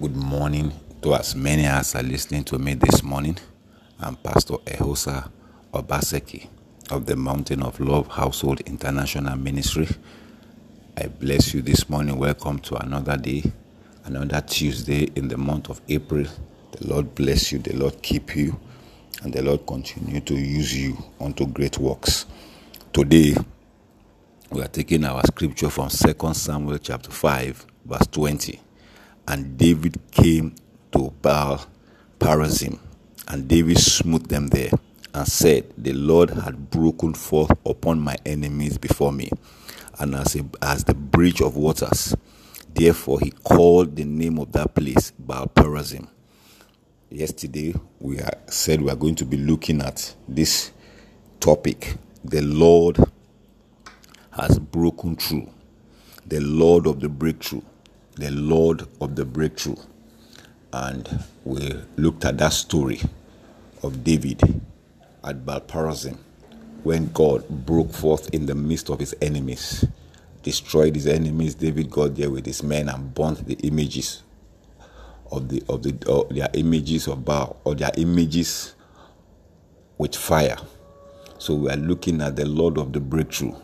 Good morning to as many as are listening to me this morning. I'm Pastor Ehosa Obaseki of the Mountain of Love Household International Ministry. I bless you this morning. Welcome to another day, another Tuesday in the month of April. The Lord bless you, the Lord keep you, and the Lord continue to use you unto great works. Today, we are taking our scripture from 2 Samuel chapter 5, verse 20. And David came to Baal Perazim, and David smote them there, and said, The Lord had broken forth upon my enemies before me, and as, a, as the bridge of waters. Therefore he called the name of that place Baal Perazim. Yesterday we said we are going to be looking at this topic. The Lord has broken through. The Lord of the breakthrough. The Lord of the breakthrough. And we looked at that story of David at Baal Perazim when God broke forth in the midst of his enemies, destroyed his enemies. David got there with his men and burnt the images of the of the of their images of Baal or their images with fire. So we are looking at the Lord of the breakthrough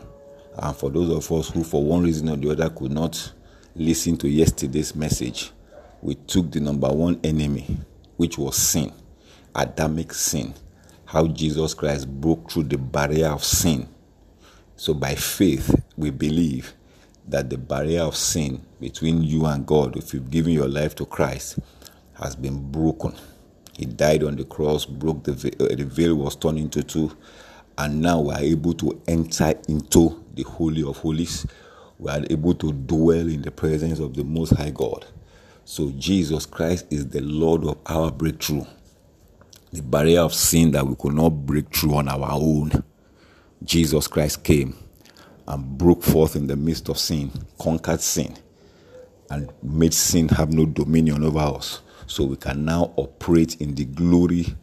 and for those of us who, for one reason or the other, could not listen to yesterday's message, we took the number one enemy, which was sin, Adamic sin. How Jesus Christ broke through the barrier of sin. So, by faith, we believe that the barrier of sin between you and God, if you've given your life to Christ, has been broken. He died on the cross, broke the veil, uh, the veil was torn into two, and now we are able to enter into the Holy of Holies. We are able to dwell in the presence of the Most High God. So, Jesus Christ is the Lord of our breakthrough. The barrier of sin that we could not break through on our own. Jesus Christ came and broke forth in the midst of sin, conquered sin, and made sin have no dominion over us. So we can now operate in the glory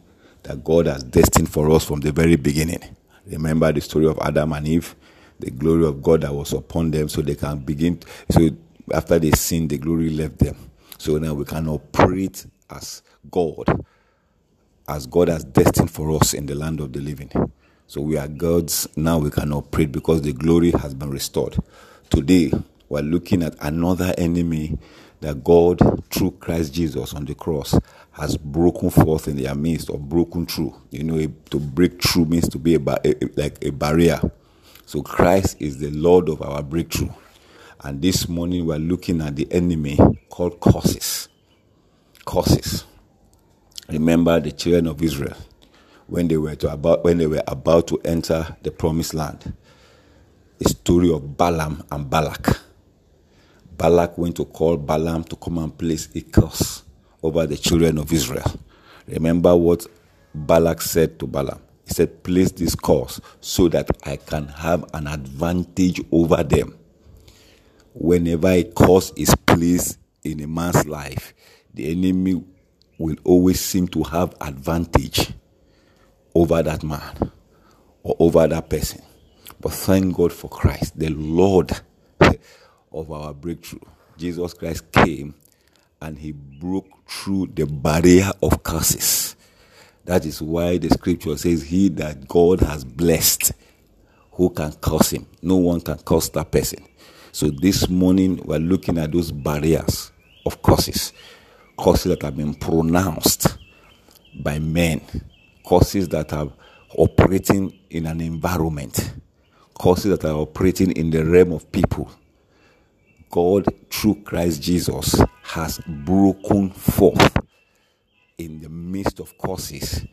that God has destined for us from the very beginning. Remember the story of Adam and Eve, the glory of God that was upon them, so they can begin. So after they sinned, the glory left them. So now we can operate as God, as God has destined for us in the land of the living. So we are God's. Now we can operate because the glory has been restored. Today, we're looking at another enemy that God, through Christ Jesus on the cross, has broken forth in their midst or broken through. You know, to break through means to be a, like a barrier. So Christ is the Lord of our breakthrough. And this morning we're looking at the enemy called curses. Curses. Remember the children of Israel when they were to about when they were about to enter the promised land. The story of Balaam and Balak. Balak went to call Balaam to come and place a curse over the children of Israel. Remember what Balak said to Balaam. He said, Place this curse so that I can have an advantage over them. Whenever a curse is placed in a man's life, the enemy will always seem to have advantage over that man or over that person. But thank God for Christ, the Lord of our breakthrough. Jesus Christ came and he broke through the barrier of curses. That is why the scripture says, He that God has blessed, who can curse him? No one can curse that person. So this morning we're looking at those barriers of curses, curses that have been pronounced by men, curses that are operating in an environment, curses that are operating in the realm of people. God, through Christ Jesus, has broken forth in the midst of curses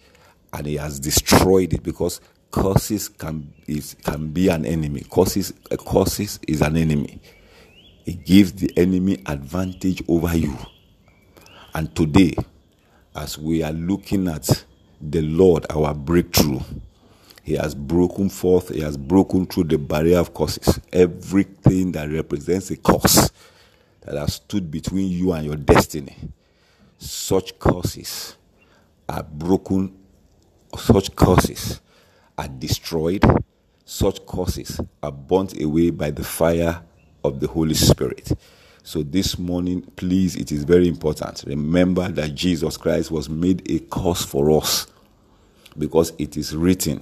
and he has destroyed it because curses can is can be an enemy. Curses curses is an enemy. It gives the enemy advantage over you. And today as we are looking at the lord our breakthrough he has broken forth he has broken through the barrier of curses. Everything that represents a curse that has stood between you and your destiny such curses are broken, such curses are destroyed, such curses are burnt away by the fire of the Holy Spirit. So this morning, please, it is very important. Remember that Jesus Christ was made a cause for us because it is written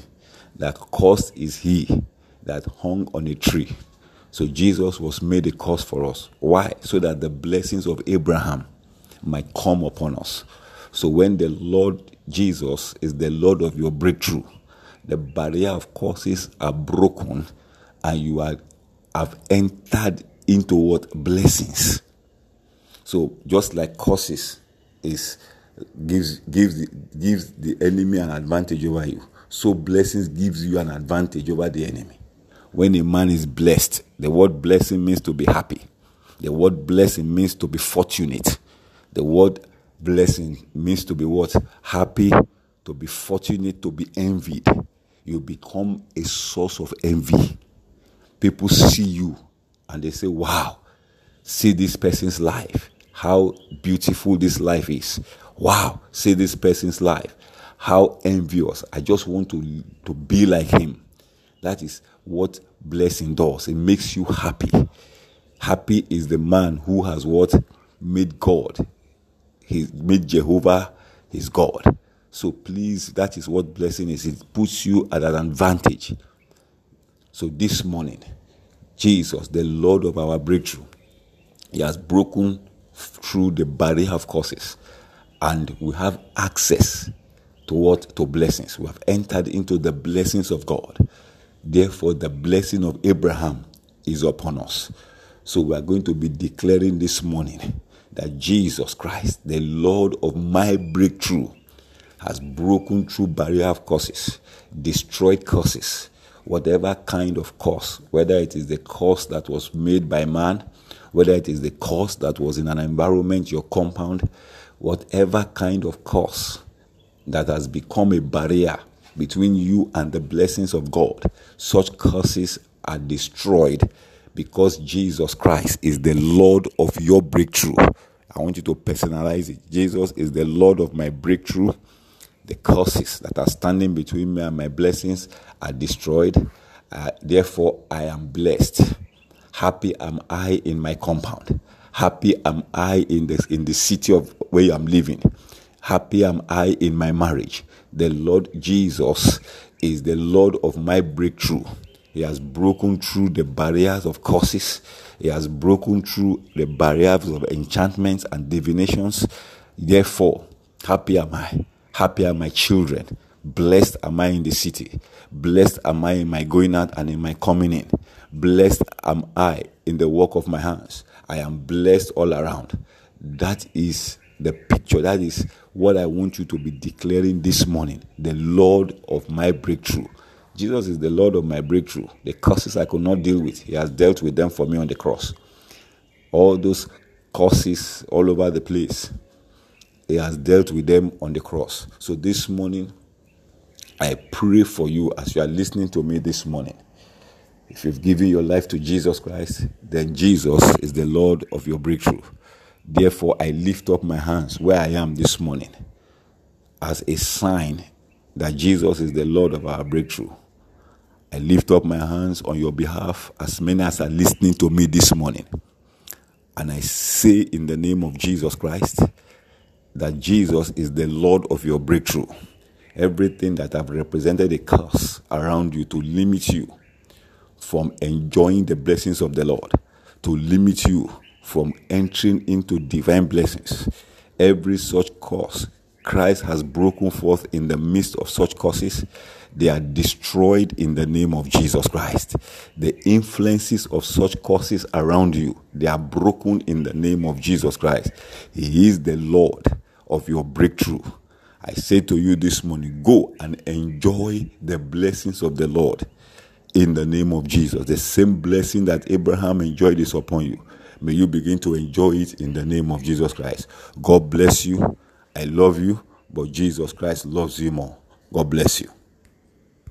that cursed is he that hung on a tree. So Jesus was made a cause for us. Why? So that the blessings of Abraham might come upon us. So when the Lord Jesus is the Lord of your breakthrough, the barrier of curses are broken and you are have entered into what blessings. So just like curses is gives gives the, gives the enemy an advantage over you, so blessings gives you an advantage over the enemy. When a man is blessed, the word blessing means to be happy. The word blessing means to be fortunate. The word blessing means to be what? Happy, to be fortunate, to be envied. You become a source of envy. People see you and they say, Wow, see this person's life. How beautiful this life is. Wow, see this person's life. How envious. I just want to, to be like him. That is what blessing does. It makes you happy. Happy is the man who has what? Made God. He made Jehovah his God. So please, that is what blessing is. It puts you at an advantage. So this morning, Jesus, the Lord of our breakthrough, He has broken through the barrier of curses, and we have access to what? To blessings. We have entered into the blessings of God. Therefore, the blessing of Abraham is upon us. So we are going to be declaring this morning that Jesus Christ, the Lord of my breakthrough, has broken through barrier of curses, destroyed curses, whatever kind of curse, whether it is the curse that was made by man, whether it is the curse that was in an environment, your compound, whatever kind of curse that has become a barrier between you and the blessings of God, such curses are destroyed because Jesus Christ is the Lord of your breakthrough. I want you to personalize it. Jesus is the Lord of my breakthrough. The curses that are standing between me and my blessings are destroyed. Uh, therefore, I am blessed. Happy am I in my compound. Happy am I in the, in the city of where I'm living. Happy am I in my marriage. The Lord Jesus is the Lord of my breakthrough. He has broken through the barriers of curses. He has broken through the barriers of enchantments and divinations. Therefore, happy am I. Happy are my children. Blessed am I in the city. Blessed am I in my going out and in my coming in. Blessed am I in the work of my hands. I am blessed all around. That is the picture. That is what I want you to be declaring this morning. The Lord of my breakthrough. Jesus is the Lord of my breakthrough. The curses I could not deal with, He has dealt with them for me on the cross. All those curses all over the place, He has dealt with them on the cross. So this morning, I pray for you as you are listening to me this morning. If you've given your life to Jesus Christ, then Jesus is the Lord of your breakthrough. Therefore, I lift up my hands where I am this morning as a sign that Jesus is the Lord of our breakthrough. I lift up my hands on your behalf, as many as are listening to me this morning. And I say in the name of Jesus Christ that Jesus is the Lord of your breakthrough. Everything that have represented a curse around you to limit you from enjoying the blessings of the Lord, to limit you from entering into divine blessings. Every such curse, Christ has broken forth in the midst of such curses. They are destroyed in the name of Jesus Christ. The influences of such curses around you, they are broken in the name of Jesus Christ. He is the Lord of your breakthrough. I say to you this morning, go and enjoy the blessings of the Lord in the name of Jesus. The same blessing that Abraham enjoyed is upon you. May you begin to enjoy it in the name of Jesus Christ. God bless you. I love you, but Jesus Christ loves you more. God bless you.